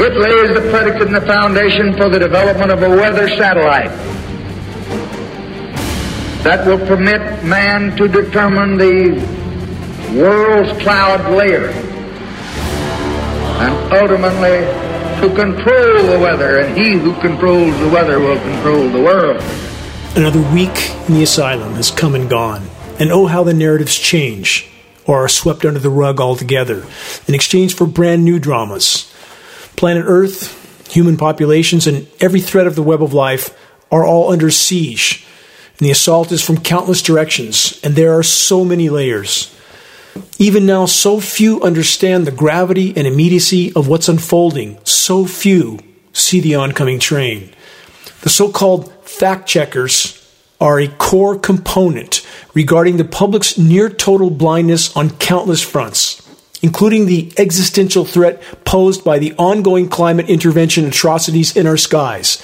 It lays the predicate and the foundation for the development of a weather satellite that will permit man to determine the world's cloud layer and ultimately to control the weather, and he who controls the weather will control the world. Another week in the asylum has come and gone, and oh, how the narratives change or are swept under the rug altogether in exchange for brand new dramas. Planet Earth, human populations, and every thread of the web of life are all under siege. And the assault is from countless directions, and there are so many layers. Even now, so few understand the gravity and immediacy of what's unfolding. So few see the oncoming train. The so called fact checkers are a core component regarding the public's near total blindness on countless fronts, including the existential threat posed by the ongoing climate intervention atrocities in our skies.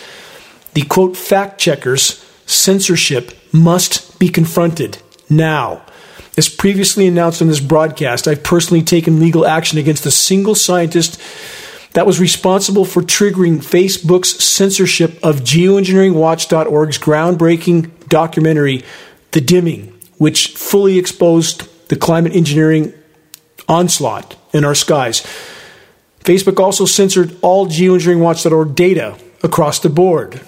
The quote fact checkers censorship must be confronted now. As previously announced on this broadcast, I've personally taken legal action against a single scientist that was responsible for triggering Facebook's censorship of geoengineeringwatch.org's groundbreaking documentary, The Dimming, which fully exposed the climate engineering onslaught in our skies. Facebook also censored all geoengineeringwatch.org data across the board.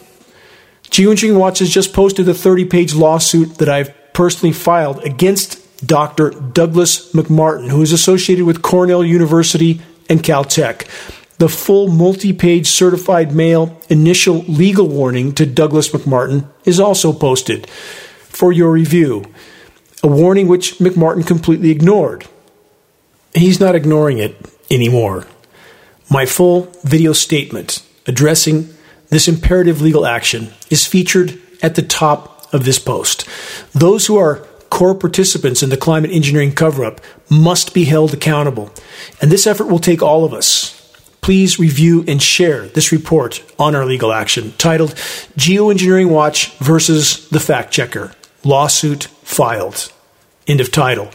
Geoengineering Watch has just posted a 30 page lawsuit that I've personally filed against Dr. Douglas MacMartin, who is associated with Cornell University and Caltech. The full multi page certified mail initial legal warning to Douglas MacMartin is also posted for your review, a warning which MacMartin completely ignored. He's not ignoring it anymore. My full video statement addressing this imperative legal action is featured at the top of this post. Those who are core participants in the climate engineering cover up must be held accountable. And this effort will take all of us. Please review and share this report on our legal action titled Geoengineering Watch versus the Fact Checker Lawsuit Filed. End of title.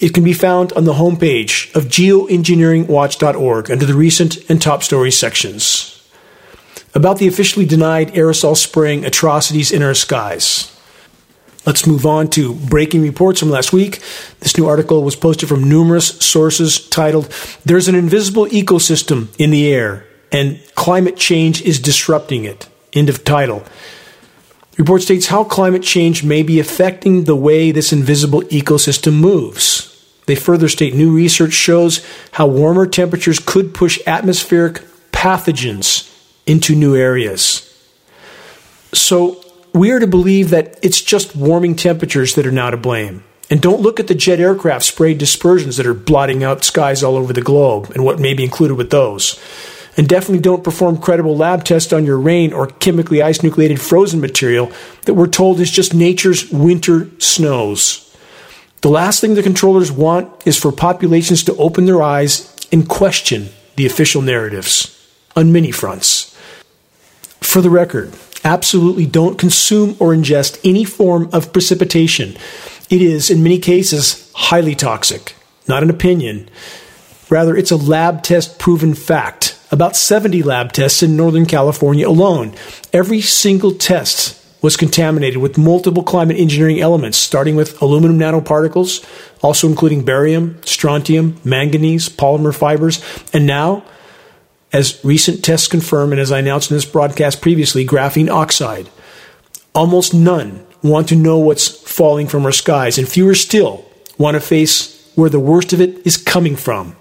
It can be found on the homepage of geoengineeringwatch.org under the recent and top stories sections. About the officially denied aerosol spraying atrocities in our skies. Let's move on to breaking reports from last week. This new article was posted from numerous sources titled, There's an Invisible Ecosystem in the Air, and Climate Change is Disrupting It. End of title. Report states how climate change may be affecting the way this invisible ecosystem moves. They further state new research shows how warmer temperatures could push atmospheric pathogens into new areas. So, we are to believe that it's just warming temperatures that are now to blame. And don't look at the jet aircraft sprayed dispersions that are blotting out skies all over the globe and what may be included with those. And definitely don't perform credible lab tests on your rain or chemically ice nucleated frozen material that we're told is just nature's winter snows. The last thing the controllers want is for populations to open their eyes and question the official narratives on many fronts. For the record, absolutely don't consume or ingest any form of precipitation. It is, in many cases, highly toxic. Not an opinion. Rather, it's a lab test proven fact. About 70 lab tests in Northern California alone. Every single test was contaminated with multiple climate engineering elements, starting with aluminum nanoparticles, also including barium, strontium, manganese, polymer fibers, and now as recent tests confirm, and as I announced in this broadcast previously, graphene oxide. Almost none want to know what's falling from our skies, and fewer still want to face where the worst of it is coming from.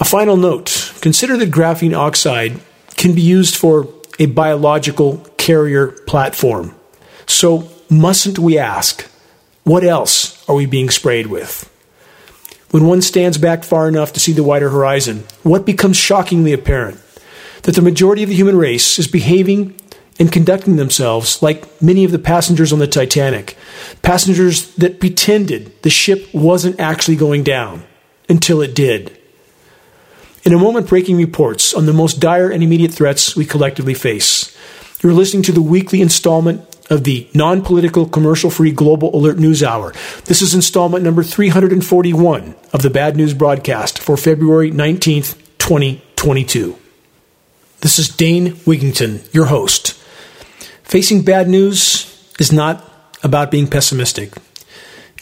A final note consider that graphene oxide can be used for a biological carrier platform. So, mustn't we ask, what else are we being sprayed with? When one stands back far enough to see the wider horizon, what becomes shockingly apparent? That the majority of the human race is behaving and conducting themselves like many of the passengers on the Titanic. Passengers that pretended the ship wasn't actually going down until it did. In a moment, breaking reports on the most dire and immediate threats we collectively face. You're listening to the weekly installment of the non political, commercial free Global Alert News Hour. This is installment number 341 of the Bad News broadcast for February 19th, 2022. This is Dane Wigington, your host. Facing bad news is not about being pessimistic.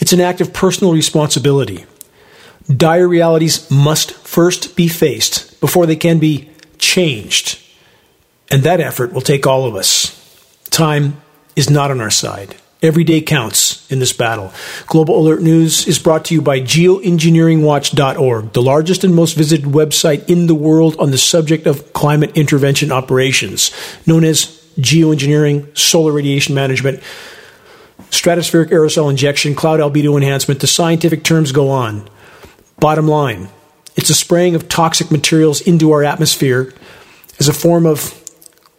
It's an act of personal responsibility. Dire realities must first be faced before they can be changed. And that effort will take all of us. Time is not on our side. Every day counts in this battle. Global Alert News is brought to you by geoengineeringwatch.org, the largest and most visited website in the world on the subject of climate intervention operations, known as geoengineering, solar radiation management, stratospheric aerosol injection, cloud albedo enhancement. The scientific terms go on. Bottom line, it's a spraying of toxic materials into our atmosphere as a form of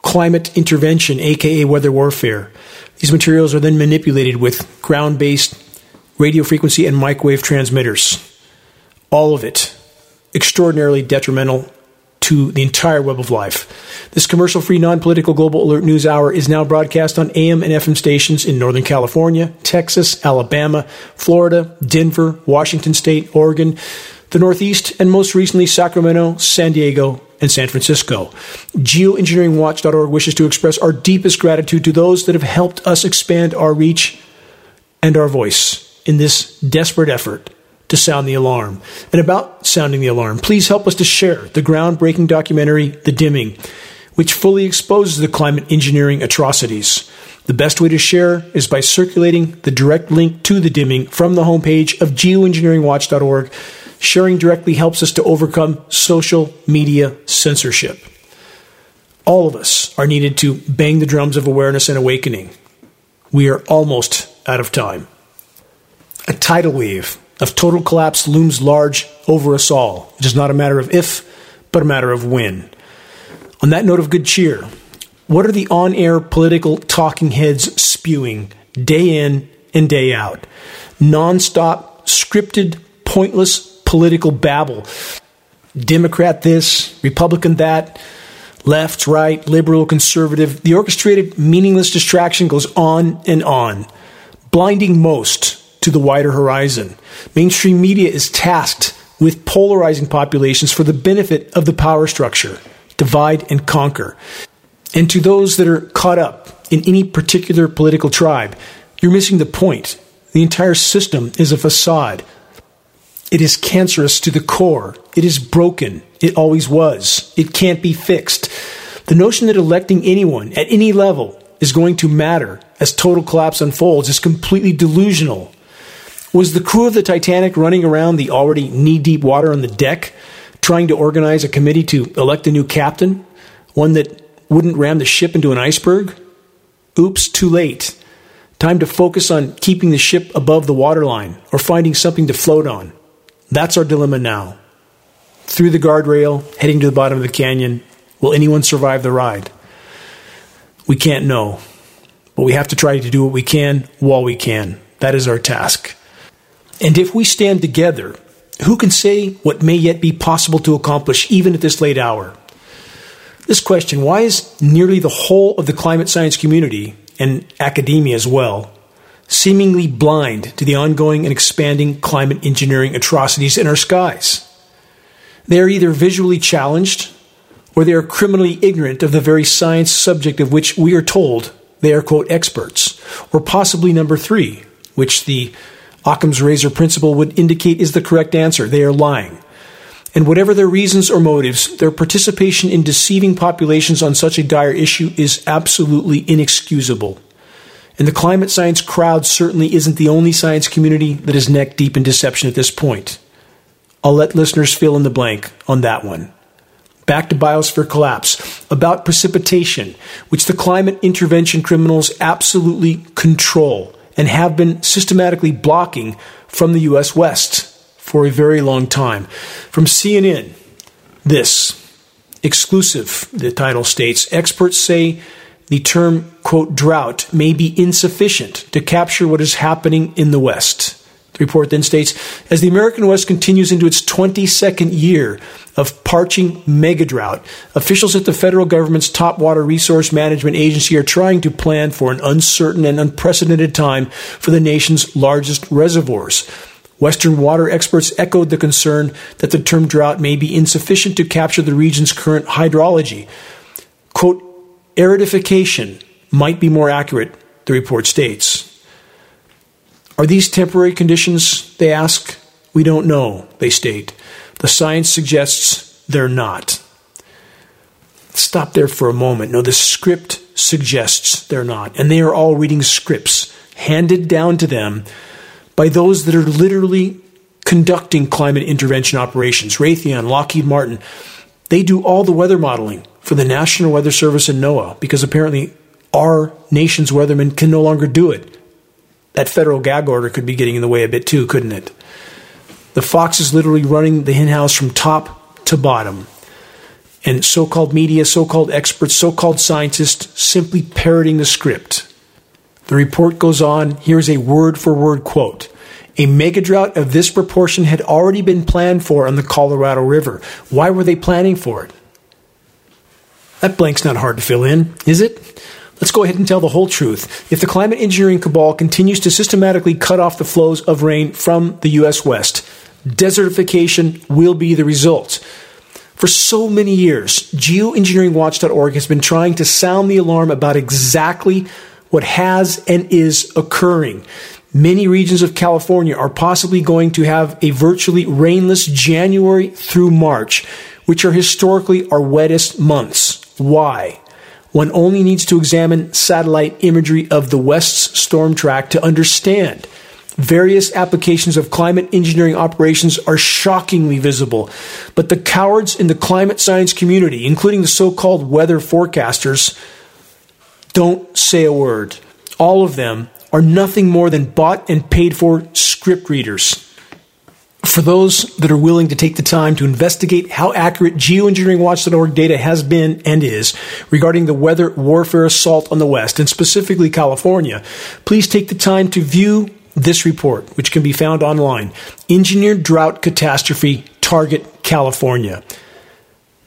climate intervention, aka weather warfare. These materials are then manipulated with ground based radio frequency and microwave transmitters. All of it extraordinarily detrimental to the entire web of life. This commercial free, non political Global Alert News Hour is now broadcast on AM and FM stations in Northern California, Texas, Alabama, Florida, Denver, Washington State, Oregon, the Northeast, and most recently Sacramento, San Diego, and San Francisco. Geoengineeringwatch.org wishes to express our deepest gratitude to those that have helped us expand our reach and our voice in this desperate effort to sound the alarm. And about sounding the alarm, please help us to share the groundbreaking documentary, The Dimming, which fully exposes the climate engineering atrocities. The best way to share is by circulating the direct link to The Dimming from the homepage of geoengineeringwatch.org. Sharing directly helps us to overcome social media censorship. All of us are needed to bang the drums of awareness and awakening. We are almost out of time. A tidal wave of total collapse looms large over us all. It is not a matter of if, but a matter of when. On that note of good cheer, what are the on air political talking heads spewing day in and day out? Non-stop, scripted, pointless political babble. Democrat this, Republican that, left, right, liberal, conservative. The orchestrated, meaningless distraction goes on and on, blinding most to the wider horizon. Mainstream media is tasked with polarizing populations for the benefit of the power structure, divide and conquer. And to those that are caught up in any particular political tribe, you're missing the point. The entire system is a facade. It is cancerous to the core. It is broken. It always was. It can't be fixed. The notion that electing anyone at any level is going to matter as total collapse unfolds is completely delusional. Was the crew of the Titanic running around the already knee deep water on the deck, trying to organize a committee to elect a new captain? One that wouldn't ram the ship into an iceberg? Oops, too late. Time to focus on keeping the ship above the waterline or finding something to float on. That's our dilemma now. Through the guardrail, heading to the bottom of the canyon, will anyone survive the ride? We can't know, but we have to try to do what we can while we can. That is our task. And if we stand together, who can say what may yet be possible to accomplish even at this late hour? This question why is nearly the whole of the climate science community, and academia as well, seemingly blind to the ongoing and expanding climate engineering atrocities in our skies? They are either visually challenged or they are criminally ignorant of the very science subject of which we are told they are, quote, experts. Or possibly number three, which the Occam's razor principle would indicate is the correct answer. They are lying. And whatever their reasons or motives, their participation in deceiving populations on such a dire issue is absolutely inexcusable. And the climate science crowd certainly isn't the only science community that is neck deep in deception at this point. I'll let listeners fill in the blank on that one. Back to biosphere collapse, about precipitation, which the climate intervention criminals absolutely control and have been systematically blocking from the U.S. West for a very long time. From CNN, this exclusive, the title states experts say the term, quote, drought may be insufficient to capture what is happening in the West. The report then states as the American West continues into its 22nd year of parching megadrought, officials at the federal government's top water resource management agency are trying to plan for an uncertain and unprecedented time for the nation's largest reservoirs. Western water experts echoed the concern that the term drought may be insufficient to capture the region's current hydrology. Quote, aridification might be more accurate, the report states. Are these temporary conditions, they ask? We don't know, they state. The science suggests they're not. Stop there for a moment. No, the script suggests they're not. And they are all reading scripts handed down to them by those that are literally conducting climate intervention operations. Raytheon, Lockheed Martin, they do all the weather modeling for the National Weather Service and NOAA because apparently our nation's weathermen can no longer do it. That federal gag order could be getting in the way a bit too, couldn't it? The Fox is literally running the henhouse from top to bottom. And so called media, so called experts, so called scientists simply parroting the script. The report goes on. Here's a word for word quote. A mega drought of this proportion had already been planned for on the Colorado River. Why were they planning for it? That blank's not hard to fill in, is it? Let's go ahead and tell the whole truth. If the climate engineering cabal continues to systematically cut off the flows of rain from the U.S. West, desertification will be the result. For so many years, geoengineeringwatch.org has been trying to sound the alarm about exactly what has and is occurring. Many regions of California are possibly going to have a virtually rainless January through March, which are historically our wettest months. Why? One only needs to examine satellite imagery of the West's storm track to understand. Various applications of climate engineering operations are shockingly visible, but the cowards in the climate science community, including the so called weather forecasters, don't say a word. All of them are nothing more than bought and paid for script readers for those that are willing to take the time to investigate how accurate geoengineeringwatch.org data has been and is regarding the weather warfare assault on the West, and specifically California, please take the time to view this report, which can be found online Engineered Drought Catastrophe Target California.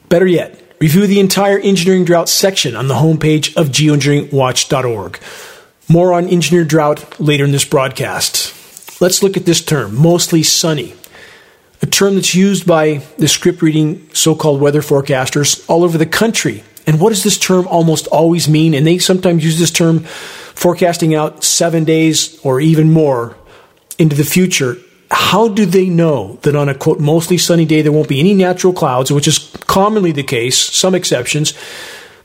Better yet, review the entire engineering drought section on the homepage of geoengineeringwatch.org. More on engineered drought later in this broadcast. Let's look at this term, mostly sunny a term that's used by the script reading so called weather forecasters all over the country. And what does this term almost always mean? And they sometimes use this term forecasting out seven days or even more into the future. How do they know that on a quote mostly sunny day there won't be any natural clouds, which is commonly the case, some exceptions,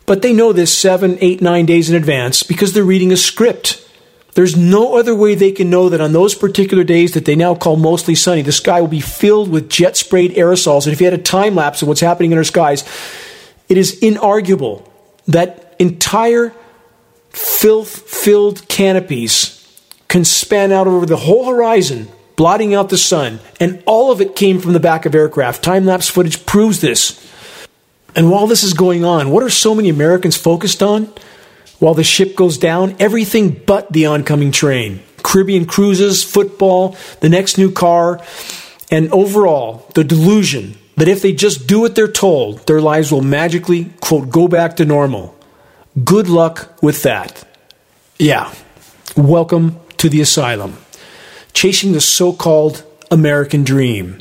but they know this seven, eight, nine days in advance because they're reading a script. There's no other way they can know that on those particular days that they now call mostly sunny, the sky will be filled with jet sprayed aerosols. And if you had a time lapse of what's happening in our skies, it is inarguable that entire filth filled canopies can span out over the whole horizon, blotting out the sun. And all of it came from the back of aircraft. Time lapse footage proves this. And while this is going on, what are so many Americans focused on? While the ship goes down, everything but the oncoming train. Caribbean cruises, football, the next new car, and overall, the delusion that if they just do what they're told, their lives will magically, quote, go back to normal. Good luck with that. Yeah, welcome to the asylum. Chasing the so called American dream.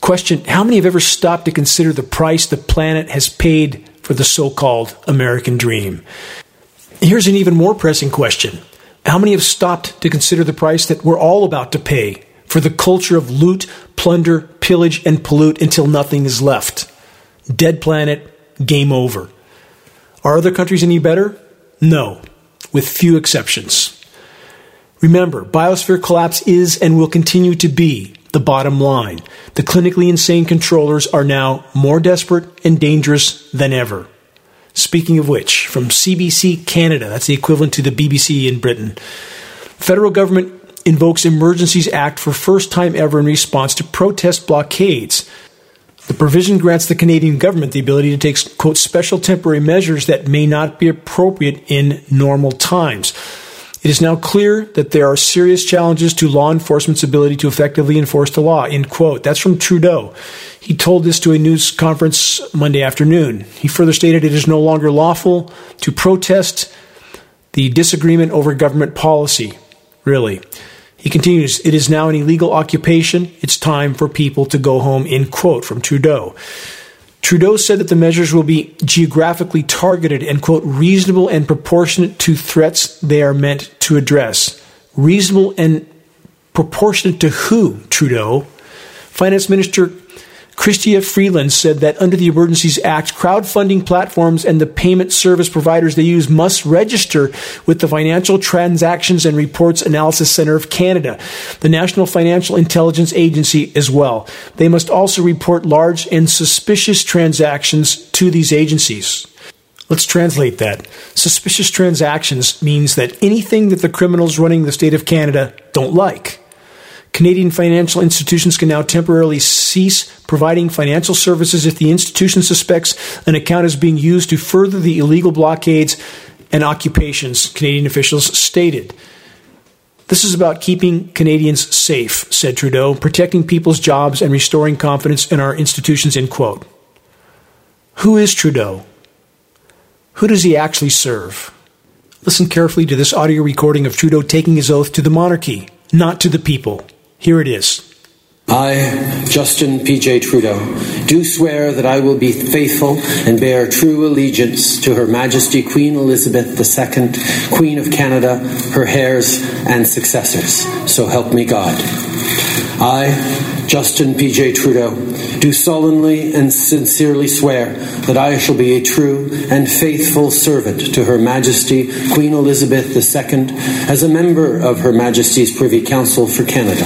Question How many have ever stopped to consider the price the planet has paid for the so called American dream? Here's an even more pressing question How many have stopped to consider the price that we're all about to pay for the culture of loot, plunder, pillage, and pollute until nothing is left? Dead planet, game over. Are other countries any better? No, with few exceptions. Remember, biosphere collapse is and will continue to be the bottom line. The clinically insane controllers are now more desperate and dangerous than ever. Speaking of which, from CBC Canada, that's the equivalent to the BBC in Britain, federal government invokes Emergencies Act for first time ever in response to protest blockades. The provision grants the Canadian government the ability to take, quote, special temporary measures that may not be appropriate in normal times. It is now clear that there are serious challenges to law enforcement's ability to effectively enforce the law. End quote. That's from Trudeau. He told this to a news conference Monday afternoon. He further stated it is no longer lawful to protest the disagreement over government policy. Really. He continues, it is now an illegal occupation. It's time for people to go home, end quote, from Trudeau. Trudeau said that the measures will be geographically targeted and, quote, reasonable and proportionate to threats they are meant to address. Reasonable and proportionate to who, Trudeau? Finance Minister Chrystia Freeland said that under the Emergencies Act, crowdfunding platforms and the payment service providers they use must register with the Financial Transactions and Reports Analysis Center of Canada, the National Financial Intelligence Agency as well. They must also report large and suspicious transactions to these agencies. Let's translate that. Suspicious transactions means that anything that the criminals running the state of Canada don't like. Canadian financial institutions can now temporarily cease providing financial services if the institution suspects an account is being used to further the illegal blockades and occupations, Canadian officials stated. This is about keeping Canadians safe, said Trudeau, protecting people's jobs and restoring confidence in our institutions, end quote. Who is Trudeau? Who does he actually serve? Listen carefully to this audio recording of Trudeau taking his oath to the monarchy, not to the people. Here it is. I, Justin P.J. Trudeau, do swear that I will be faithful and bear true allegiance to Her Majesty Queen Elizabeth II, Queen of Canada, her heirs and successors. So help me God. I, Justin P.J. Trudeau, do solemnly and sincerely swear that I shall be a true and faithful servant to Her Majesty Queen Elizabeth II as a member of Her Majesty's Privy Council for Canada.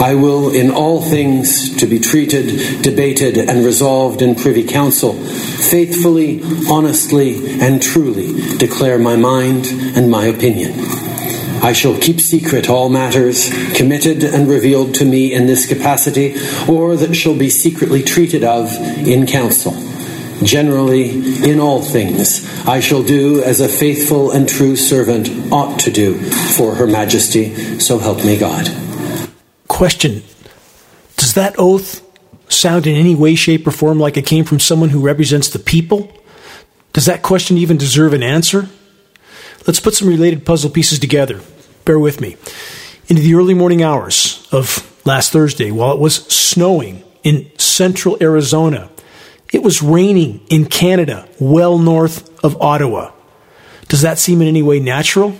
I will, in all things to be treated, debated, and resolved in Privy Council, faithfully, honestly, and truly declare my mind and my opinion. I shall keep secret all matters committed and revealed to me in this capacity, or that shall be secretly treated of in council. Generally, in all things, I shall do as a faithful and true servant ought to do for Her Majesty, so help me God. Question Does that oath sound in any way, shape, or form like it came from someone who represents the people? Does that question even deserve an answer? Let's put some related puzzle pieces together. Bear with me. Into the early morning hours of last Thursday, while it was snowing in central Arizona, it was raining in Canada, well north of Ottawa. Does that seem in any way natural?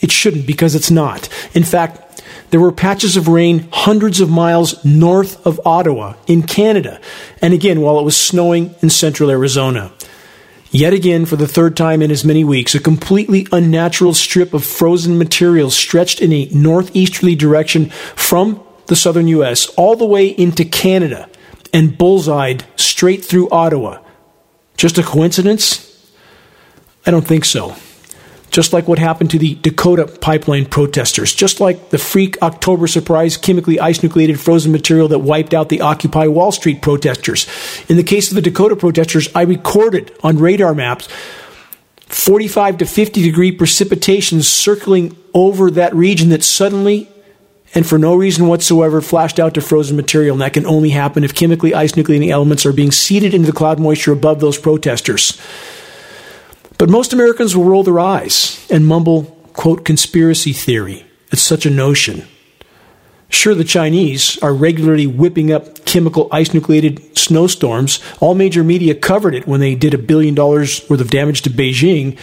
It shouldn't because it's not. In fact, there were patches of rain hundreds of miles north of Ottawa in Canada. And again, while it was snowing in central Arizona. Yet again, for the third time in as many weeks, a completely unnatural strip of frozen material stretched in a northeasterly direction from the southern U.S. all the way into Canada and bullseyed straight through Ottawa. Just a coincidence? I don't think so just like what happened to the Dakota pipeline protesters, just like the freak October surprise chemically ice nucleated frozen material that wiped out the Occupy Wall Street protesters. In the case of the Dakota protesters, I recorded on radar maps 45 to 50 degree precipitation circling over that region that suddenly and for no reason whatsoever flashed out to frozen material. And that can only happen if chemically ice nucleating elements are being seeded into the cloud moisture above those protesters. But most Americans will roll their eyes and mumble, quote, conspiracy theory. It's such a notion. Sure, the Chinese are regularly whipping up chemical ice nucleated snowstorms. All major media covered it when they did a billion dollars worth of damage to Beijing.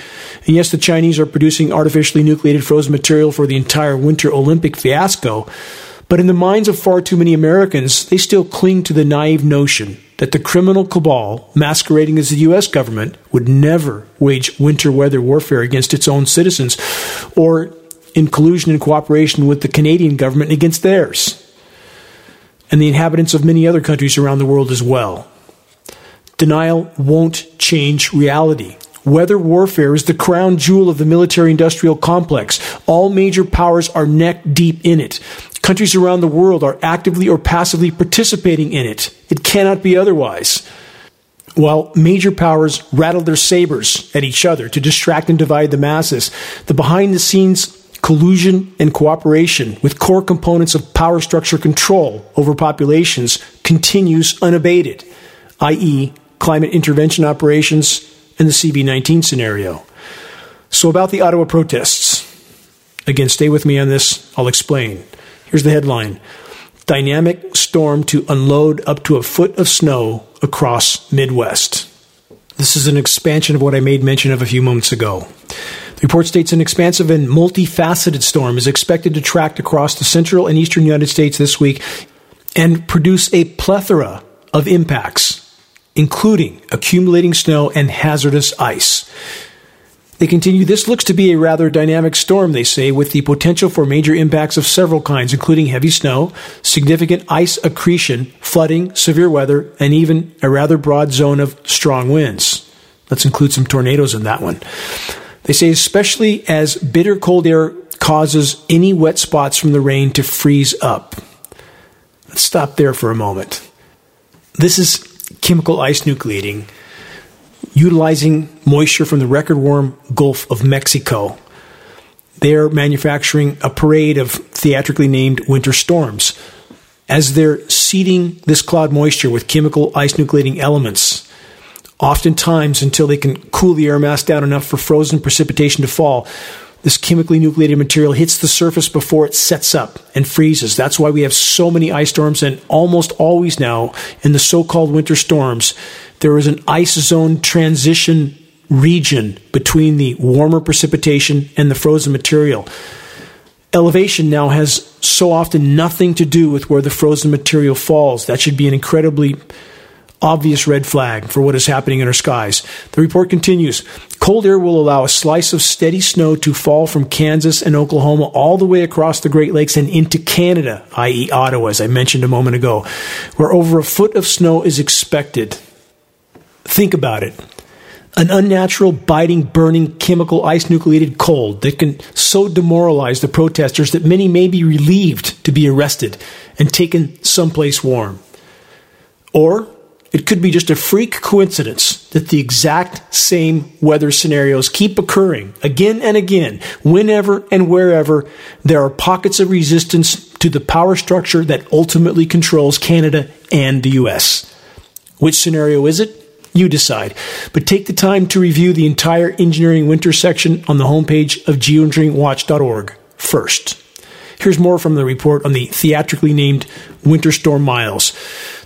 And yes, the Chinese are producing artificially nucleated frozen material for the entire Winter Olympic fiasco. But in the minds of far too many Americans, they still cling to the naive notion that the criminal cabal, masquerading as the U.S. government, would never wage winter weather warfare against its own citizens or in collusion and cooperation with the Canadian government against theirs and the inhabitants of many other countries around the world as well. Denial won't change reality. Weather warfare is the crown jewel of the military industrial complex. All major powers are neck deep in it. Countries around the world are actively or passively participating in it. It cannot be otherwise. While major powers rattle their sabers at each other to distract and divide the masses, the behind the scenes collusion and cooperation with core components of power structure control over populations continues unabated, i.e., climate intervention operations and the CV19 scenario. So, about the Ottawa protests. Again, stay with me on this, I'll explain. Here's the headline dynamic storm to unload up to a foot of snow across Midwest. This is an expansion of what I made mention of a few moments ago. The report states an expansive and multifaceted storm is expected to track across the central and eastern United States this week and produce a plethora of impacts, including accumulating snow and hazardous ice. They continue, this looks to be a rather dynamic storm, they say, with the potential for major impacts of several kinds, including heavy snow, significant ice accretion, flooding, severe weather, and even a rather broad zone of strong winds. Let's include some tornadoes in that one. They say, especially as bitter cold air causes any wet spots from the rain to freeze up. Let's stop there for a moment. This is chemical ice nucleating utilizing moisture from the record warm Gulf of Mexico. They're manufacturing a parade of theatrically named winter storms. As they're seeding this cloud moisture with chemical ice nucleating elements, oftentimes until they can cool the air mass down enough for frozen precipitation to fall, this chemically nucleated material hits the surface before it sets up and freezes. That's why we have so many ice storms, and almost always now in the so called winter storms, there is an ice zone transition region between the warmer precipitation and the frozen material. Elevation now has so often nothing to do with where the frozen material falls. That should be an incredibly obvious red flag for what is happening in our skies. The report continues Cold air will allow a slice of steady snow to fall from Kansas and Oklahoma all the way across the Great Lakes and into Canada, i.e., Ottawa, as I mentioned a moment ago, where over a foot of snow is expected. Think about it. An unnatural, biting, burning, chemical ice nucleated cold that can so demoralize the protesters that many may be relieved to be arrested and taken someplace warm. Or it could be just a freak coincidence that the exact same weather scenarios keep occurring again and again, whenever and wherever there are pockets of resistance to the power structure that ultimately controls Canada and the US. Which scenario is it? You decide. But take the time to review the entire engineering winter section on the homepage of geoengineeringwatch.org first. Here's more from the report on the theatrically named Winter Storm Miles.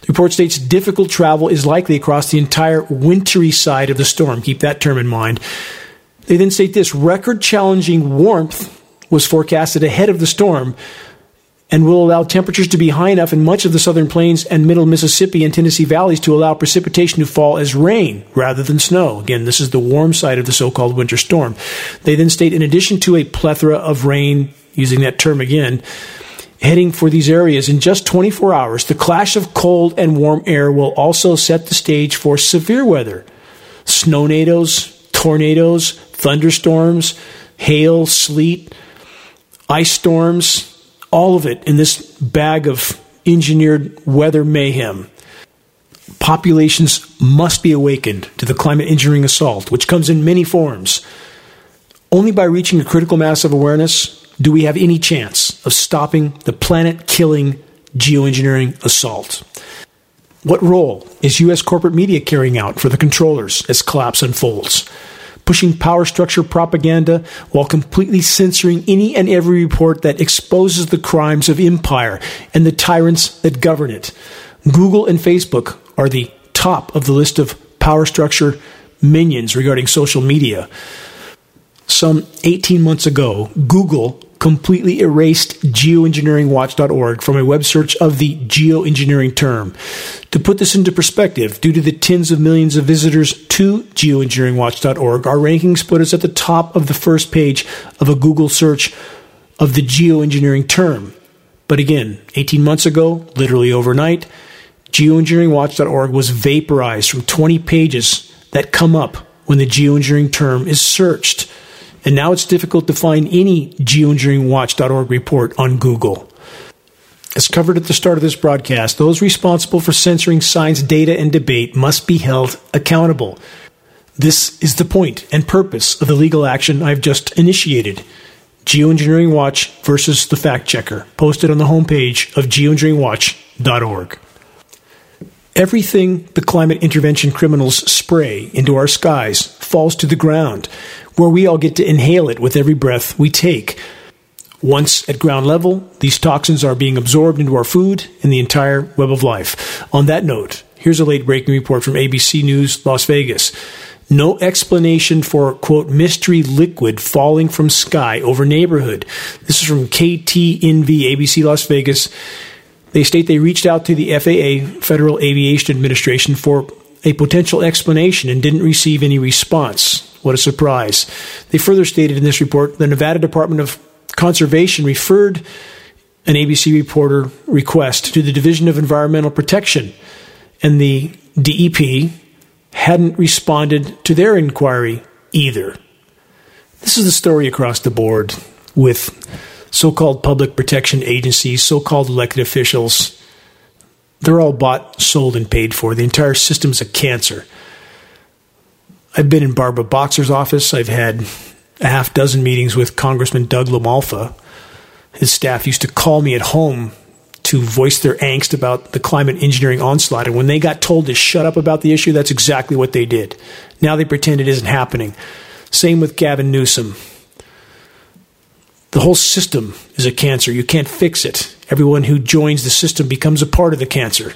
The report states difficult travel is likely across the entire wintry side of the storm. Keep that term in mind. They then state this record challenging warmth was forecasted ahead of the storm and will allow temperatures to be high enough in much of the southern plains and middle Mississippi and Tennessee valleys to allow precipitation to fall as rain rather than snow. Again, this is the warm side of the so called winter storm. They then state in addition to a plethora of rain, using that term again, heading for these areas in just 24 hours, the clash of cold and warm air will also set the stage for severe weather. Snownados, tornadoes, thunderstorms, hail, sleet, ice storms, all of it in this bag of engineered weather mayhem. Populations must be awakened to the climate engineering assault, which comes in many forms. Only by reaching a critical mass of awareness do we have any chance of stopping the planet killing geoengineering assault? What role is U.S. corporate media carrying out for the controllers as collapse unfolds? Pushing power structure propaganda while completely censoring any and every report that exposes the crimes of empire and the tyrants that govern it. Google and Facebook are the top of the list of power structure minions regarding social media. Some 18 months ago, Google completely erased geoengineeringwatch.org from a web search of the geoengineering term. To put this into perspective, due to the tens of millions of visitors to geoengineeringwatch.org, our rankings put us at the top of the first page of a Google search of the geoengineering term. But again, 18 months ago, literally overnight, geoengineeringwatch.org was vaporized from 20 pages that come up when the geoengineering term is searched and now it's difficult to find any geoengineeringwatch.org report on Google. As covered at the start of this broadcast, those responsible for censoring science data and debate must be held accountable. This is the point and purpose of the legal action I've just initiated. Geoengineering Watch versus the Fact Checker, posted on the homepage of geoengineeringwatch.org. Everything the climate intervention criminals spray into our skies falls to the ground, where we all get to inhale it with every breath we take. Once at ground level, these toxins are being absorbed into our food and the entire web of life. On that note, here's a late breaking report from ABC News Las Vegas. No explanation for, quote, mystery liquid falling from sky over neighborhood. This is from KTNV, ABC Las Vegas. They state they reached out to the FAA, Federal Aviation Administration, for a potential explanation and didn't receive any response. What a surprise. They further stated in this report the Nevada Department of Conservation referred an ABC reporter request to the Division of Environmental Protection, and the DEP hadn't responded to their inquiry either. This is the story across the board with so called public protection agencies, so called elected officials. They're all bought, sold, and paid for. The entire system's a cancer. I've been in Barbara Boxer's office. I've had a half dozen meetings with Congressman Doug LaMalfa. His staff used to call me at home to voice their angst about the climate engineering onslaught. And when they got told to shut up about the issue, that's exactly what they did. Now they pretend it isn't happening. Same with Gavin Newsom. The whole system is a cancer. You can't fix it. Everyone who joins the system becomes a part of the cancer.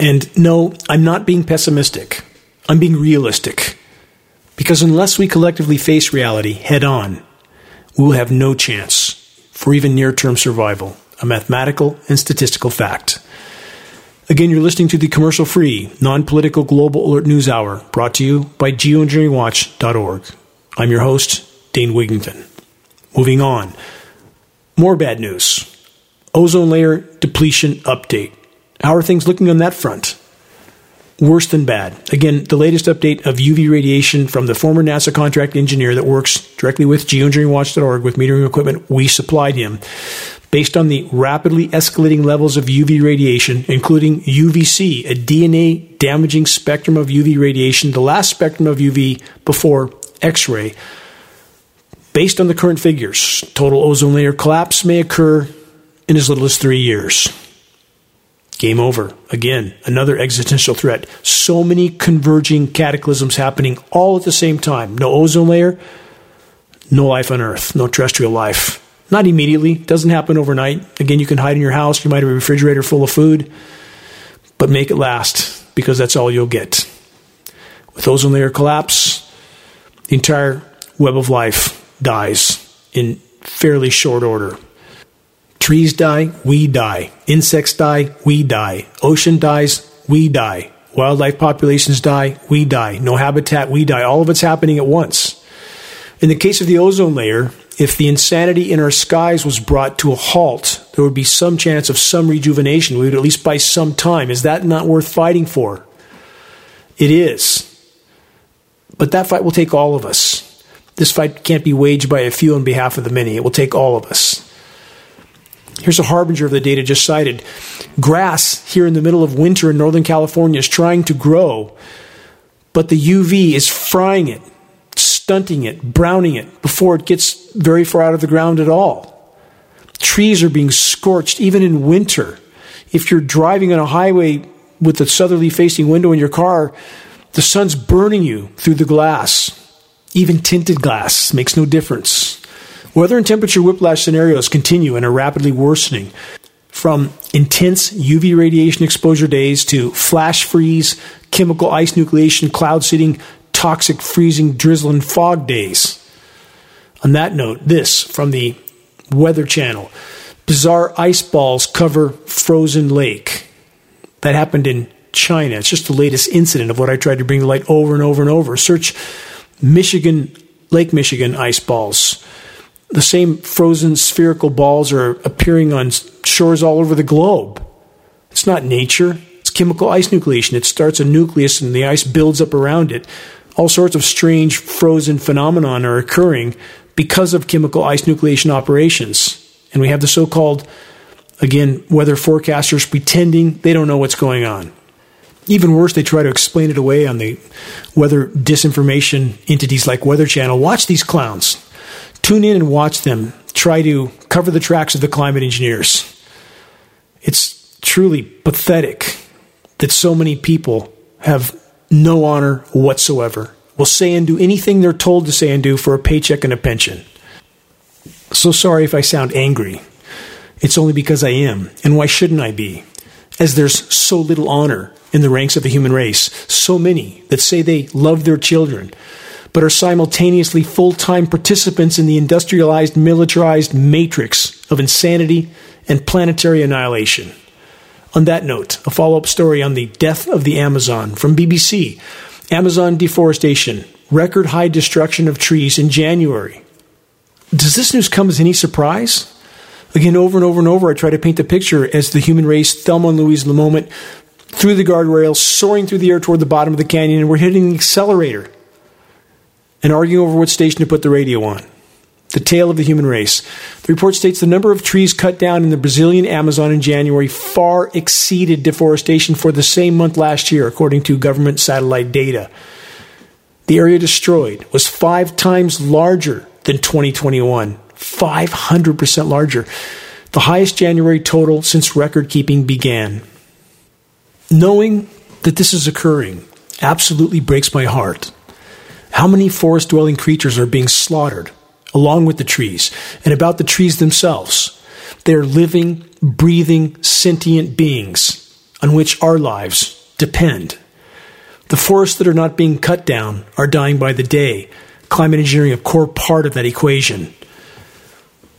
And no, I'm not being pessimistic. I'm being realistic. Because unless we collectively face reality head on, we will have no chance for even near term survival, a mathematical and statistical fact. Again, you're listening to the commercial free, non political Global Alert News Hour, brought to you by geoengineeringwatch.org. I'm your host, Dane Wigington. Moving on. More bad news. Ozone layer depletion update. How are things looking on that front? Worse than bad. Again, the latest update of UV radiation from the former NASA contract engineer that works directly with geoengineeringwatch.org with metering equipment we supplied him. Based on the rapidly escalating levels of UV radiation, including UVC, a DNA damaging spectrum of UV radiation, the last spectrum of UV before X ray, based on the current figures, total ozone layer collapse may occur in as little as three years. Game over. Again, another existential threat. So many converging cataclysms happening all at the same time. No ozone layer, no life on Earth, no terrestrial life. Not immediately, doesn't happen overnight. Again, you can hide in your house, you might have a refrigerator full of food, but make it last because that's all you'll get. With ozone layer collapse, the entire web of life dies in fairly short order. Trees die, we die. Insects die, we die. Ocean dies, we die. Wildlife populations die, we die. No habitat, we die. All of it's happening at once. In the case of the ozone layer, if the insanity in our skies was brought to a halt, there would be some chance of some rejuvenation. We would at least buy some time. Is that not worth fighting for? It is. But that fight will take all of us. This fight can't be waged by a few on behalf of the many. It will take all of us. Here's a harbinger of the data just cited. Grass here in the middle of winter in Northern California is trying to grow, but the UV is frying it, stunting it, browning it before it gets very far out of the ground at all. Trees are being scorched even in winter. If you're driving on a highway with a southerly facing window in your car, the sun's burning you through the glass. Even tinted glass makes no difference. Weather and temperature whiplash scenarios continue and are rapidly worsening. From intense UV radiation exposure days to flash freeze, chemical ice nucleation, cloud seeding, toxic freezing, drizzle, and fog days. On that note, this from the Weather Channel bizarre ice balls cover frozen lake. That happened in China. It's just the latest incident of what I tried to bring to light over and over and over. Search Michigan, Lake Michigan ice balls the same frozen spherical balls are appearing on shores all over the globe. It's not nature, it's chemical ice nucleation. It starts a nucleus and the ice builds up around it. All sorts of strange frozen phenomenon are occurring because of chemical ice nucleation operations. And we have the so called, again, weather forecasters pretending they don't know what's going on. Even worse, they try to explain it away on the weather disinformation entities like Weather Channel. Watch these clowns. Tune in and watch them try to cover the tracks of the climate engineers. It's truly pathetic that so many people have no honor whatsoever, will say and do anything they're told to say and do for a paycheck and a pension. So sorry if I sound angry. It's only because I am, and why shouldn't I be? As there's so little honor in the ranks of the human race, so many that say they love their children, but are simultaneously full time participants in the industrialized, militarized matrix of insanity and planetary annihilation. On that note, a follow up story on the death of the Amazon from BBC Amazon deforestation, record high destruction of trees in January. Does this news come as any surprise? Again, over and over and over, I try to paint the picture as the human race, Thelma and Louise the moment, through the guardrails, soaring through the air toward the bottom of the canyon, and we're hitting the accelerator and arguing over what station to put the radio on. The tale of the human race. The report states the number of trees cut down in the Brazilian Amazon in January far exceeded deforestation for the same month last year, according to government satellite data. The area destroyed was five times larger than 2021, 500% larger, the highest January total since record keeping began. Knowing that this is occurring absolutely breaks my heart. How many forest dwelling creatures are being slaughtered, along with the trees, and about the trees themselves? They are living, breathing, sentient beings on which our lives depend. The forests that are not being cut down are dying by the day. Climate engineering, a core part of that equation.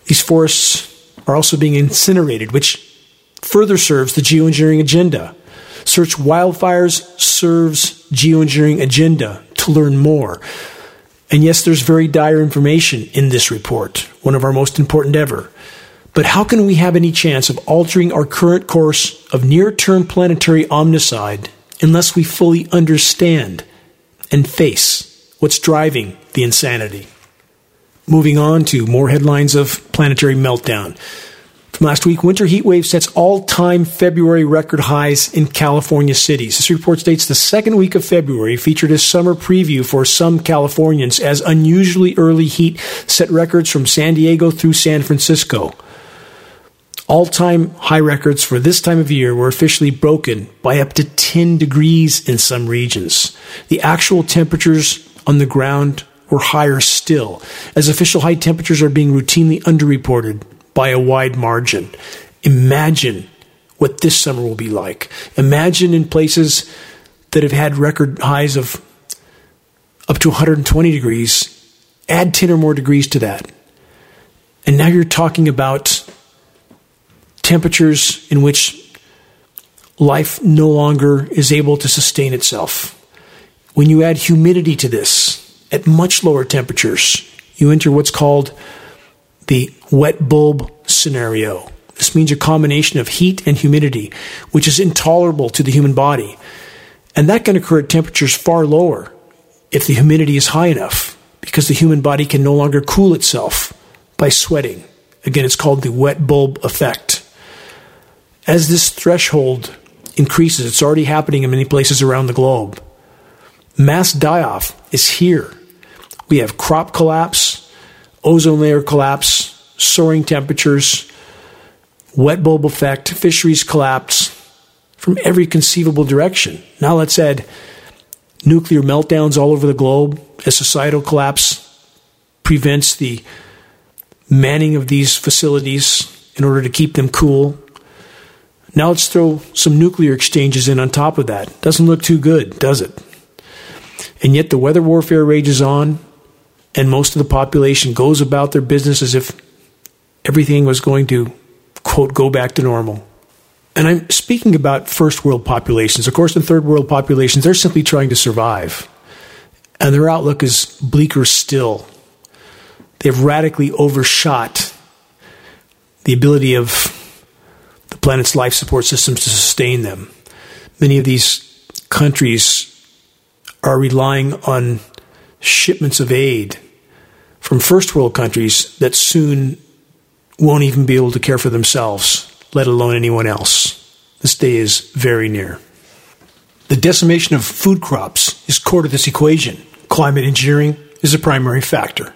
These forests are also being incinerated, which further serves the geoengineering agenda. Search wildfires serves geoengineering agenda to learn more. And yes, there's very dire information in this report, one of our most important ever. But how can we have any chance of altering our current course of near term planetary omnicide unless we fully understand and face what's driving the insanity? Moving on to more headlines of planetary meltdown. From last week, winter heat wave sets all time February record highs in California cities. This report states the second week of February featured a summer preview for some Californians as unusually early heat set records from San Diego through San Francisco. All time high records for this time of year were officially broken by up to 10 degrees in some regions. The actual temperatures on the ground were higher still, as official high temperatures are being routinely underreported by a wide margin. Imagine what this summer will be like. Imagine in places that have had record highs of up to 120 degrees, add 10 or more degrees to that. And now you're talking about temperatures in which life no longer is able to sustain itself. When you add humidity to this at much lower temperatures, you enter what's called the wet bulb scenario. This means a combination of heat and humidity, which is intolerable to the human body. And that can occur at temperatures far lower if the humidity is high enough, because the human body can no longer cool itself by sweating. Again, it's called the wet bulb effect. As this threshold increases, it's already happening in many places around the globe. Mass die off is here. We have crop collapse, ozone layer collapse, soaring temperatures, wet bulb effect, fisheries collapse from every conceivable direction. Now let's add nuclear meltdowns all over the globe as societal collapse prevents the manning of these facilities in order to keep them cool. Now let's throw some nuclear exchanges in on top of that. Doesn't look too good, does it? And yet the weather warfare rages on and most of the population goes about their business as if everything was going to, quote, go back to normal. And I'm speaking about first world populations. Of course, in third world populations, they're simply trying to survive. And their outlook is bleaker still. They've radically overshot the ability of the planet's life support systems to sustain them. Many of these countries are relying on shipments of aid from first world countries that soon won't even be able to care for themselves, let alone anyone else. This day is very near. The decimation of food crops is core to this equation. Climate engineering is a primary factor.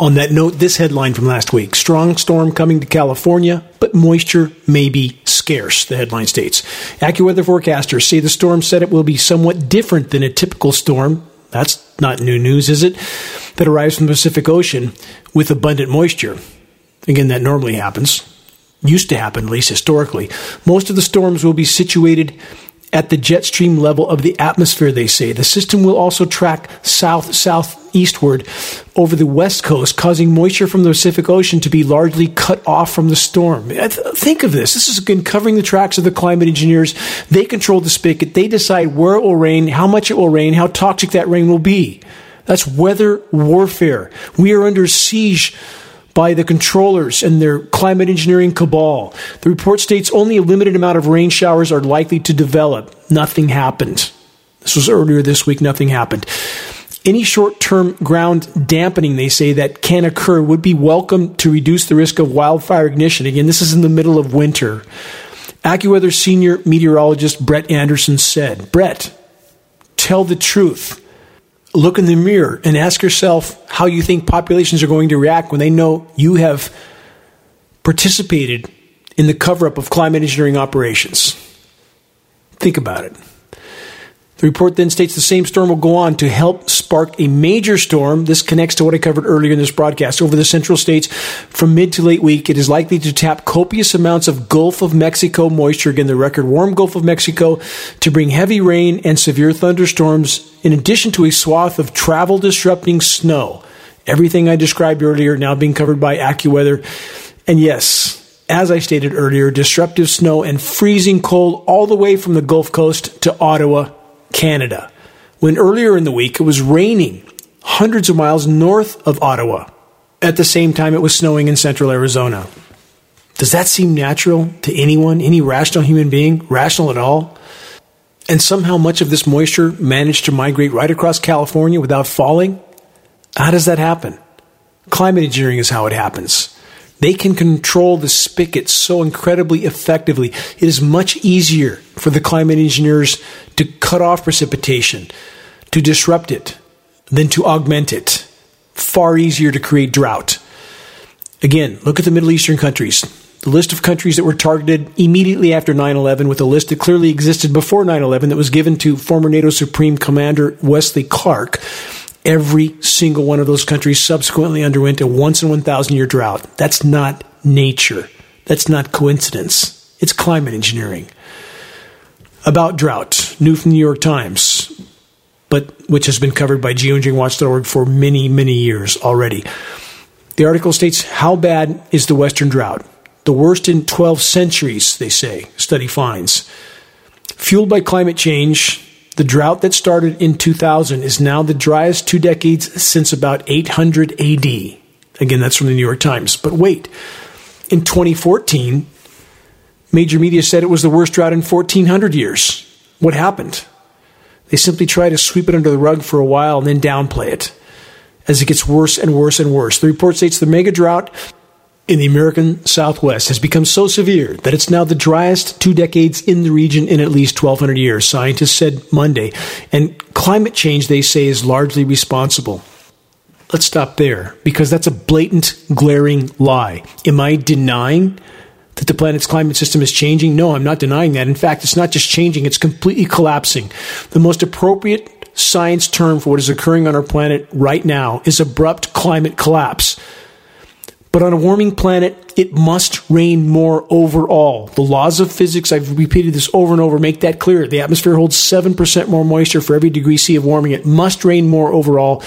On that note, this headline from last week Strong storm coming to California, but moisture may be scarce, the headline states. AccuWeather forecasters say the storm said it will be somewhat different than a typical storm. That's not new news, is it? That arrives from the Pacific Ocean with abundant moisture. Again, that normally happens. Used to happen, at least historically. Most of the storms will be situated at the jet stream level of the atmosphere, they say. The system will also track south southeastward over the west coast, causing moisture from the Pacific Ocean to be largely cut off from the storm. Think of this. This is again covering the tracks of the climate engineers. They control the spigot. They decide where it will rain, how much it will rain, how toxic that rain will be. That's weather warfare. We are under siege by the controllers and their climate engineering cabal. The report states only a limited amount of rain showers are likely to develop. Nothing happened. This was earlier this week, nothing happened. Any short term ground dampening, they say, that can occur would be welcome to reduce the risk of wildfire ignition. Again, this is in the middle of winter. AccuWeather senior meteorologist Brett Anderson said, Brett, tell the truth look in the mirror and ask yourself how you think populations are going to react when they know you have participated in the cover up of climate engineering operations. Think about it. The report then states the same storm will go on to help spark a major storm. This connects to what I covered earlier in this broadcast. Over the central states from mid to late week, it is likely to tap copious amounts of Gulf of Mexico moisture, again, the record warm Gulf of Mexico, to bring heavy rain and severe thunderstorms, in addition to a swath of travel disrupting snow. Everything I described earlier now being covered by AccuWeather. And yes, as I stated earlier, disruptive snow and freezing cold all the way from the Gulf Coast to Ottawa Canada, when earlier in the week it was raining hundreds of miles north of Ottawa. At the same time, it was snowing in central Arizona. Does that seem natural to anyone, any rational human being, rational at all? And somehow much of this moisture managed to migrate right across California without falling? How does that happen? Climate engineering is how it happens. They can control the spigot so incredibly effectively. It is much easier for the climate engineers to cut off precipitation, to disrupt it, than to augment it. Far easier to create drought. Again, look at the Middle Eastern countries. The list of countries that were targeted immediately after 9 11, with a list that clearly existed before 9 11 that was given to former NATO Supreme Commander Wesley Clark Every single one of those countries subsequently underwent a once in 1,000 year drought. That's not nature. That's not coincidence. It's climate engineering. About drought, new from the New York Times, but which has been covered by geoengineeringwatch.org for many, many years already. The article states how bad is the Western drought? The worst in 12 centuries, they say, study finds. Fueled by climate change, the drought that started in 2000 is now the driest two decades since about 800 AD. Again, that's from the New York Times. But wait, in 2014, major media said it was the worst drought in 1400 years. What happened? They simply try to sweep it under the rug for a while and then downplay it as it gets worse and worse and worse. The report states the mega drought in the American Southwest has become so severe that it's now the driest two decades in the region in at least 1,200 years, scientists said Monday. And climate change, they say, is largely responsible. Let's stop there because that's a blatant, glaring lie. Am I denying that the planet's climate system is changing? No, I'm not denying that. In fact, it's not just changing, it's completely collapsing. The most appropriate science term for what is occurring on our planet right now is abrupt climate collapse. But on a warming planet, it must rain more overall. The laws of physics, I've repeated this over and over, make that clear. The atmosphere holds 7% more moisture for every degree C of warming. It must rain more overall.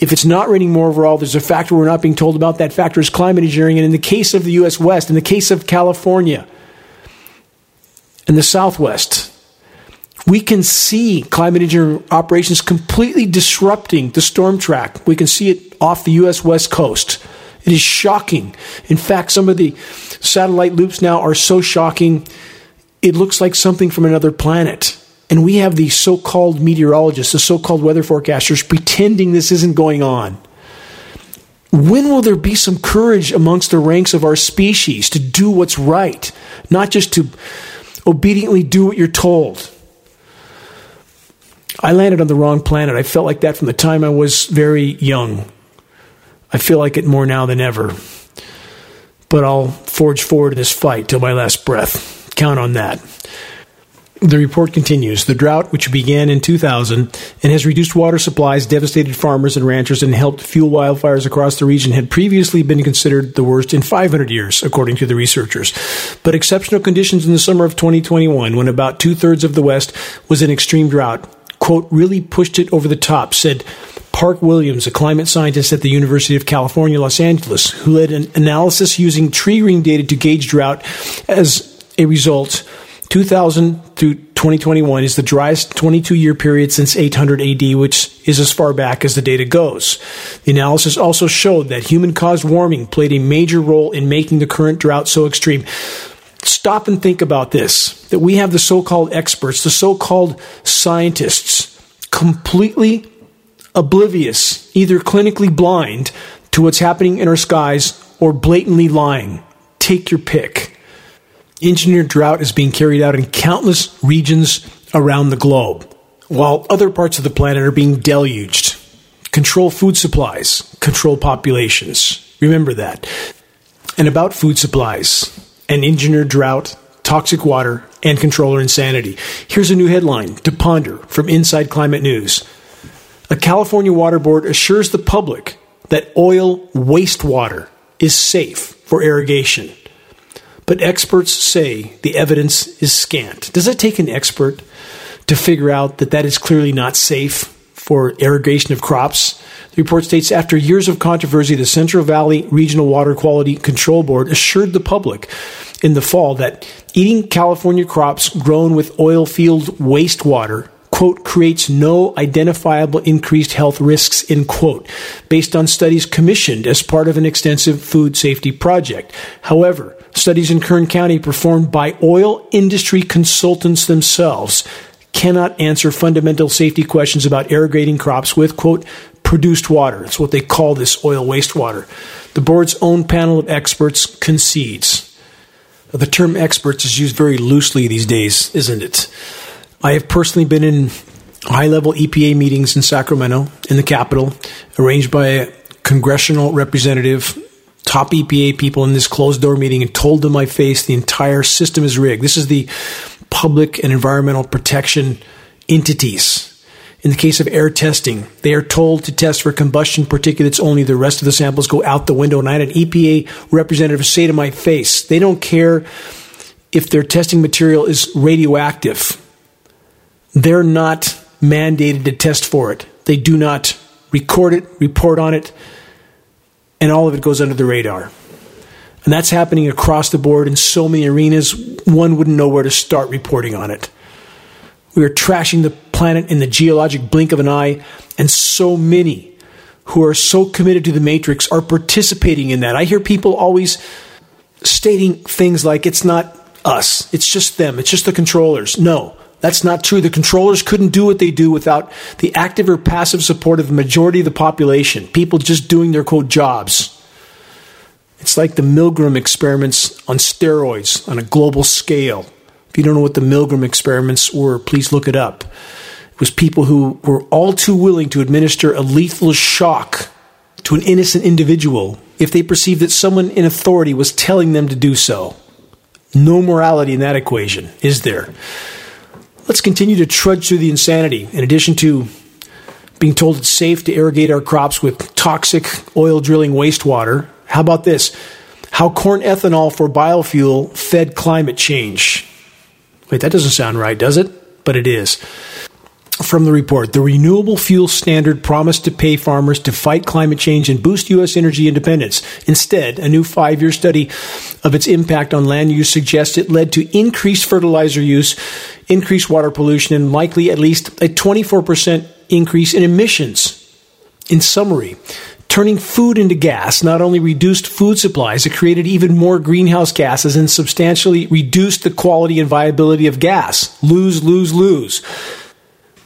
If it's not raining more overall, there's a factor we're not being told about. That factor is climate engineering. And in the case of the U.S. West, in the case of California and the Southwest, we can see climate engineering operations completely disrupting the storm track. We can see it off the U.S. West Coast. It is shocking. In fact, some of the satellite loops now are so shocking, it looks like something from another planet. And we have these so called meteorologists, the so called weather forecasters, pretending this isn't going on. When will there be some courage amongst the ranks of our species to do what's right, not just to obediently do what you're told? I landed on the wrong planet. I felt like that from the time I was very young. I feel like it more now than ever. But I'll forge forward in this fight till my last breath. Count on that. The report continues The drought, which began in 2000 and has reduced water supplies, devastated farmers and ranchers, and helped fuel wildfires across the region, had previously been considered the worst in 500 years, according to the researchers. But exceptional conditions in the summer of 2021, when about two thirds of the West was in extreme drought, quote, really pushed it over the top, said Park Williams, a climate scientist at the University of California, Los Angeles, who led an analysis using tree ring data to gauge drought as a result 2000 through 2021 is the driest 22 year period since 800 AD, which is as far back as the data goes. The analysis also showed that human caused warming played a major role in making the current drought so extreme. Stop and think about this that we have the so called experts, the so called scientists, completely oblivious, either clinically blind to what's happening in our skies or blatantly lying. Take your pick engineered drought is being carried out in countless regions around the globe, while other parts of the planet are being deluged. Control food supplies, control populations. Remember that. And about food supplies and engineered drought, toxic water, and controller insanity. Here's a new headline to ponder from Inside Climate News. A California water board assures the public that oil wastewater is safe for irrigation. But experts say the evidence is scant. Does it take an expert to figure out that that is clearly not safe for irrigation of crops? The report states after years of controversy, the Central Valley Regional Water Quality Control Board assured the public in the fall that eating California crops grown with oil field wastewater quote, creates no identifiable increased health risks, end quote, based on studies commissioned as part of an extensive food safety project. However, studies in Kern County performed by oil industry consultants themselves cannot answer fundamental safety questions about irrigating crops with, quote, produced water. It's what they call this oil wastewater. The board's own panel of experts concedes. The term experts is used very loosely these days, isn't it? I have personally been in high level EPA meetings in Sacramento, in the capital, arranged by a congressional representative, top EPA people in this closed door meeting, and told them my face the entire system is rigged. This is the public and environmental protection entities. In the case of air testing, they are told to test for combustion particulates only. The rest of the samples go out the window. And I had an EPA representative say to my face, they don't care if their testing material is radioactive they're not mandated to test for it. They do not record it, report on it, and all of it goes under the radar. And that's happening across the board in so many arenas, one wouldn't know where to start reporting on it. We are trashing the planet in the geologic blink of an eye, and so many who are so committed to the matrix are participating in that. I hear people always stating things like it's not us, it's just them, it's just the controllers. No, that's not true. The controllers couldn't do what they do without the active or passive support of the majority of the population, people just doing their quote jobs. It's like the Milgram experiments on steroids on a global scale. If you don't know what the Milgram experiments were, please look it up. It was people who were all too willing to administer a lethal shock to an innocent individual if they perceived that someone in authority was telling them to do so. No morality in that equation, is there? Let's continue to trudge through the insanity. In addition to being told it's safe to irrigate our crops with toxic oil drilling wastewater, how about this? How corn ethanol for biofuel fed climate change. Wait, that doesn't sound right, does it? But it is from the report, the renewable fuel standard promised to pay farmers to fight climate change and boost U.S. energy independence. Instead, a new five year study of its impact on land use suggests it led to increased fertilizer use, increased water pollution, and likely at least a 24% increase in emissions. In summary, turning food into gas not only reduced food supplies, it created even more greenhouse gases and substantially reduced the quality and viability of gas. Lose, lose, lose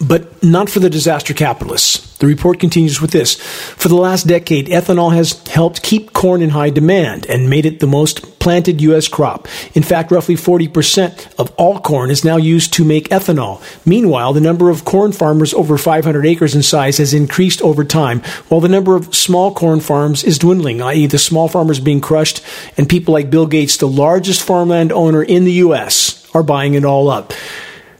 but not for the disaster capitalists. The report continues with this. For the last decade, ethanol has helped keep corn in high demand and made it the most planted U.S. crop. In fact, roughly 40% of all corn is now used to make ethanol. Meanwhile, the number of corn farmers over 500 acres in size has increased over time, while the number of small corn farms is dwindling, i.e., the small farmers being crushed, and people like Bill Gates, the largest farmland owner in the U.S., are buying it all up.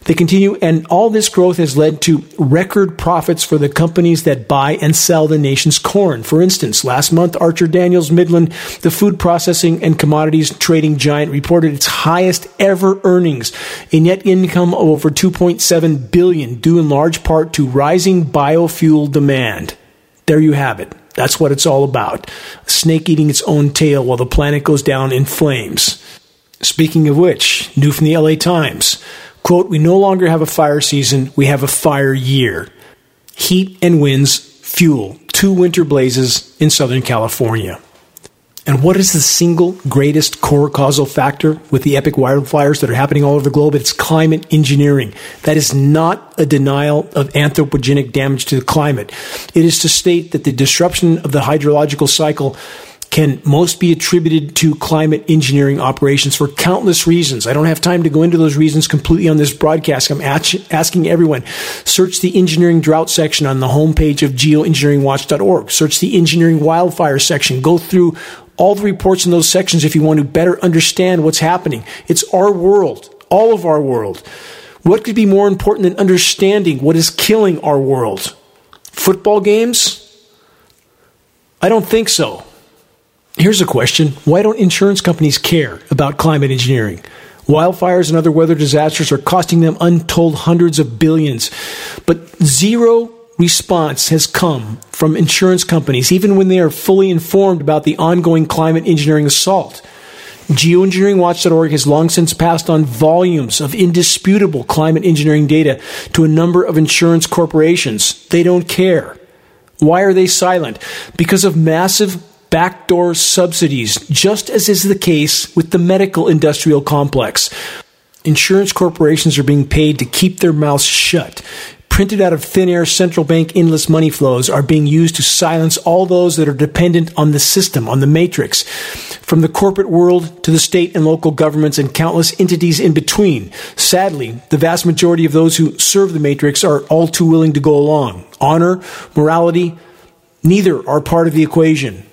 They continue, and all this growth has led to record profits for the companies that buy and sell the nation's corn. For instance, last month, Archer Daniels Midland, the food processing and commodities trading giant, reported its highest ever earnings, a net income of over 2.7 billion, due in large part to rising biofuel demand. There you have it. That's what it's all about. A snake eating its own tail while the planet goes down in flames. Speaking of which, new from the LA Times. Quote, we no longer have a fire season, we have a fire year. Heat and winds fuel two winter blazes in Southern California. And what is the single greatest core causal factor with the epic wildfires that are happening all over the globe? It's climate engineering. That is not a denial of anthropogenic damage to the climate. It is to state that the disruption of the hydrological cycle can most be attributed to climate engineering operations for countless reasons. I don't have time to go into those reasons completely on this broadcast. I'm asking everyone search the engineering drought section on the homepage of geoengineeringwatch.org. Search the engineering wildfire section. Go through all the reports in those sections if you want to better understand what's happening. It's our world, all of our world. What could be more important than understanding what is killing our world? Football games? I don't think so. Here's a question Why don't insurance companies care about climate engineering? Wildfires and other weather disasters are costing them untold hundreds of billions. But zero response has come from insurance companies, even when they are fully informed about the ongoing climate engineering assault. Geoengineeringwatch.org has long since passed on volumes of indisputable climate engineering data to a number of insurance corporations. They don't care. Why are they silent? Because of massive backdoor subsidies, just as is the case with the medical industrial complex. Insurance corporations are being paid to keep their mouths shut. Printed out of thin air central bank endless money flows are being used to silence all those that are dependent on the system, on the matrix, from the corporate world to the state and local governments and countless entities in between. Sadly, the vast majority of those who serve the matrix are all too willing to go along. Honor, morality, neither are part of the equation.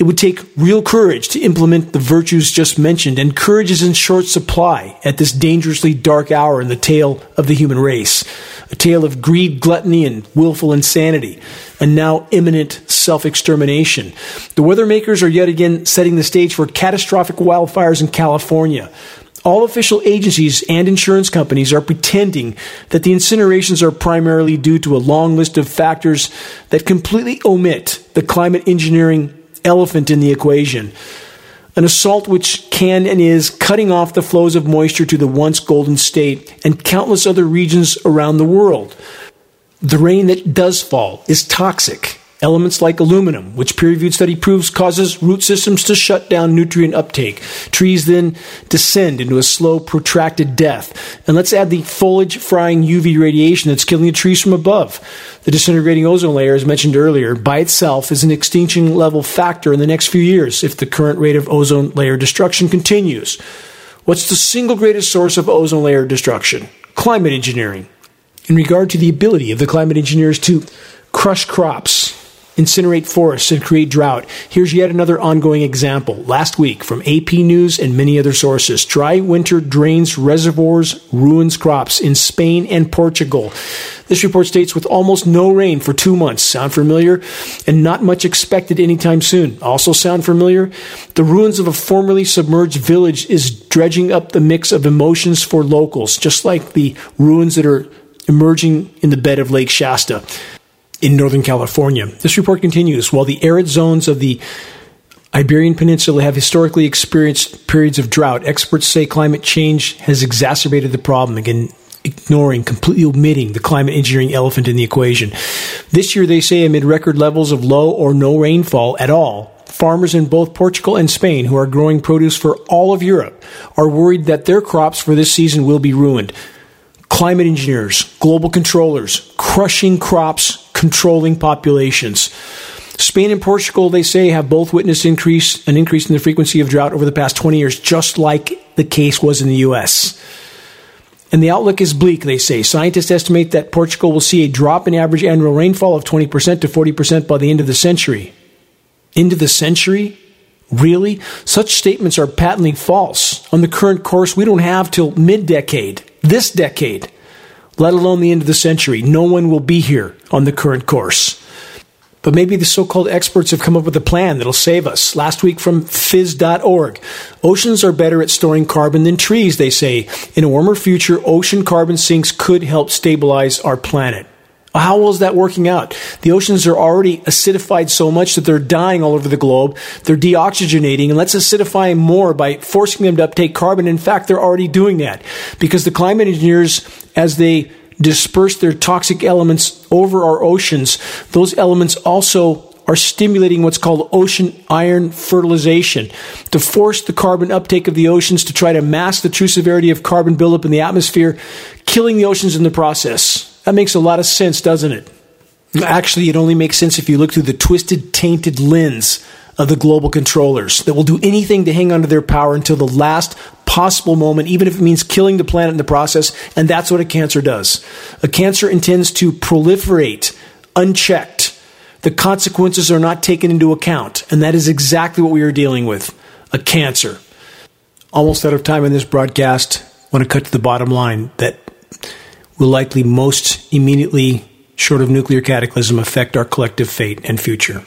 It would take real courage to implement the virtues just mentioned, and courage is in short supply at this dangerously dark hour in the tale of the human race. A tale of greed, gluttony, and willful insanity, and now imminent self extermination. The weather makers are yet again setting the stage for catastrophic wildfires in California. All official agencies and insurance companies are pretending that the incinerations are primarily due to a long list of factors that completely omit the climate engineering elephant in the equation. An assault which can and is cutting off the flows of moisture to the once golden state and countless other regions around the world. The rain that does fall is toxic Elements like aluminum, which peer reviewed study proves causes root systems to shut down nutrient uptake. Trees then descend into a slow, protracted death. And let's add the foliage frying UV radiation that's killing the trees from above. The disintegrating ozone layer, as mentioned earlier, by itself is an extinction level factor in the next few years if the current rate of ozone layer destruction continues. What's the single greatest source of ozone layer destruction? Climate engineering. In regard to the ability of the climate engineers to crush crops, incinerate forests, and create drought. Here's yet another ongoing example. Last week, from AP News and many other sources, dry winter drains reservoirs, ruins crops in Spain and Portugal. This report states with almost no rain for two months. Sound familiar? And not much expected anytime soon. Also sound familiar? The ruins of a formerly submerged village is dredging up the mix of emotions for locals, just like the ruins that are emerging in the bed of Lake Shasta in Northern California. This report continues while the arid zones of the Iberian Peninsula have historically experienced periods of drought, experts say climate change has exacerbated the problem, again, ignoring, completely omitting the climate engineering elephant in the equation. This year, they say, amid record levels of low or no rainfall at all, farmers in both Portugal and Spain who are growing produce for all of Europe are worried that their crops for this season will be ruined. Climate engineers, global controllers, crushing crops controlling populations. Spain and Portugal, they say, have both witnessed increase an increase in the frequency of drought over the past 20 years, just like the case was in the U.S. And the outlook is bleak, they say. Scientists estimate that Portugal will see a drop in average annual rainfall of 20% to 40% by the end of the century. End of the century? Really? Such statements are patently false. On the current course, we don't have till mid decade, this decade. Let alone the end of the century. No one will be here on the current course. But maybe the so called experts have come up with a plan that'll save us. Last week from phys.org. Oceans are better at storing carbon than trees, they say. In a warmer future, ocean carbon sinks could help stabilize our planet. How well is that working out? The oceans are already acidified so much that they're dying all over the globe. They're deoxygenating, and let's acidify them more by forcing them to uptake carbon. In fact, they're already doing that because the climate engineers, as they disperse their toxic elements over our oceans, those elements also are stimulating what's called ocean iron fertilization to force the carbon uptake of the oceans to try to mask the true severity of carbon buildup in the atmosphere, killing the oceans in the process. That makes a lot of sense, doesn't it? Actually, it only makes sense if you look through the twisted, tainted lens of the global controllers that will do anything to hang on to their power until the last possible moment, even if it means killing the planet in the process. And that's what a cancer does. A cancer intends to proliferate unchecked. The consequences are not taken into account. And that is exactly what we are dealing with a cancer. Almost out of time in this broadcast. I want to cut to the bottom line that will likely most immediately, short of nuclear cataclysm, affect our collective fate and future.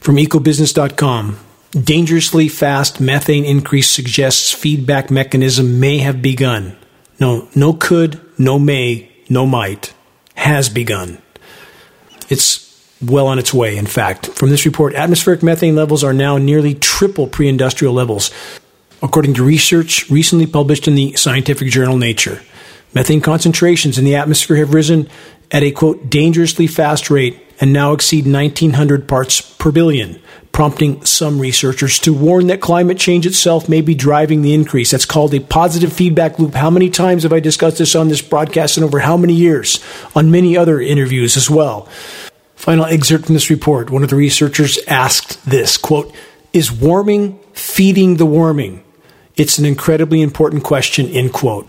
From ecobusiness.com, dangerously fast methane increase suggests feedback mechanism may have begun. No, no could, no may, no might, has begun. It's well on its way, in fact. From this report, atmospheric methane levels are now nearly triple pre industrial levels, according to research recently published in the scientific journal Nature. Methane concentrations in the atmosphere have risen at a quote dangerously fast rate and now exceed 1900 parts per billion, prompting some researchers to warn that climate change itself may be driving the increase. That's called a positive feedback loop. How many times have I discussed this on this broadcast and over how many years? On many other interviews as well. Final excerpt from this report. One of the researchers asked this quote, Is warming feeding the warming? It's an incredibly important question, end quote.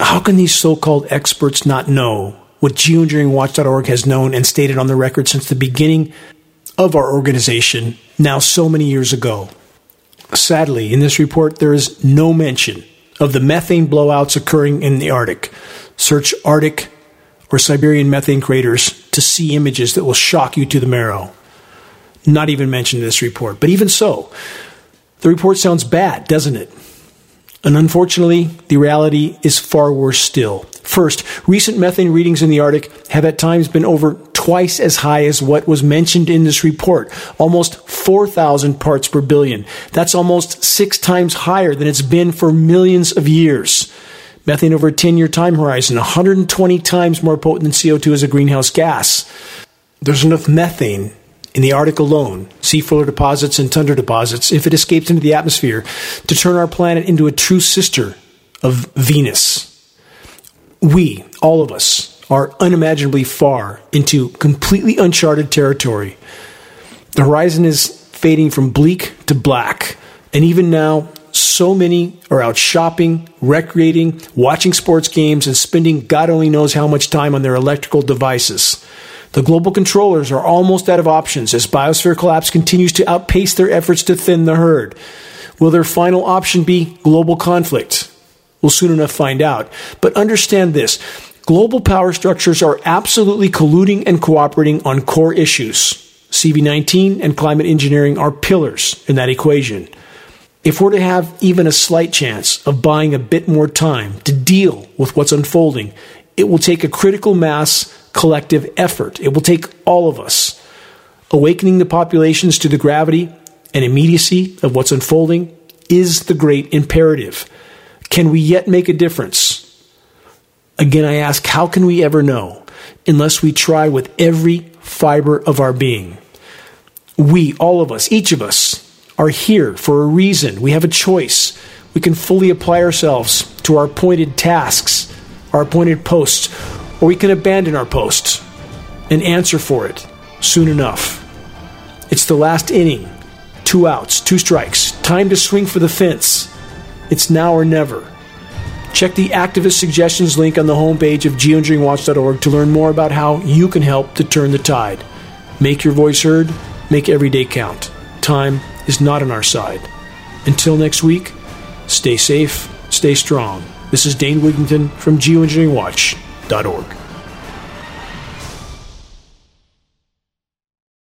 How can these so called experts not know what geoengineeringwatch.org has known and stated on the record since the beginning of our organization, now so many years ago? Sadly, in this report, there is no mention of the methane blowouts occurring in the Arctic. Search Arctic or Siberian methane craters to see images that will shock you to the marrow. Not even mentioned in this report. But even so, the report sounds bad, doesn't it? And unfortunately, the reality is far worse still. First, recent methane readings in the Arctic have at times been over twice as high as what was mentioned in this report, almost 4,000 parts per billion. That's almost six times higher than it's been for millions of years. Methane over a 10 year time horizon, 120 times more potent than CO2 as a greenhouse gas. There's enough methane in the Arctic alone, seafloor deposits and tundra deposits, if it escapes into the atmosphere, to turn our planet into a true sister of Venus. We, all of us, are unimaginably far into completely uncharted territory. The horizon is fading from bleak to black, and even now, so many are out shopping, recreating, watching sports games, and spending God only knows how much time on their electrical devices. The global controllers are almost out of options as biosphere collapse continues to outpace their efforts to thin the herd. Will their final option be global conflict? We'll soon enough find out. But understand this global power structures are absolutely colluding and cooperating on core issues. CV19 and climate engineering are pillars in that equation. If we're to have even a slight chance of buying a bit more time to deal with what's unfolding, it will take a critical mass collective effort. It will take all of us. Awakening the populations to the gravity and immediacy of what's unfolding is the great imperative. Can we yet make a difference? Again, I ask, how can we ever know unless we try with every fiber of our being? We, all of us, each of us, are here for a reason. We have a choice. We can fully apply ourselves to our appointed tasks, our appointed posts, or we can abandon our post and answer for it soon enough. It's the last inning. Two outs, two strikes. Time to swing for the fence. It's now or never. Check the activist suggestions link on the homepage of geoengineeringwatch.org to learn more about how you can help to turn the tide. Make your voice heard, make every day count. Time is not on our side. Until next week, stay safe, stay strong, This is Dane Wigington from geoengineeringwatch.org.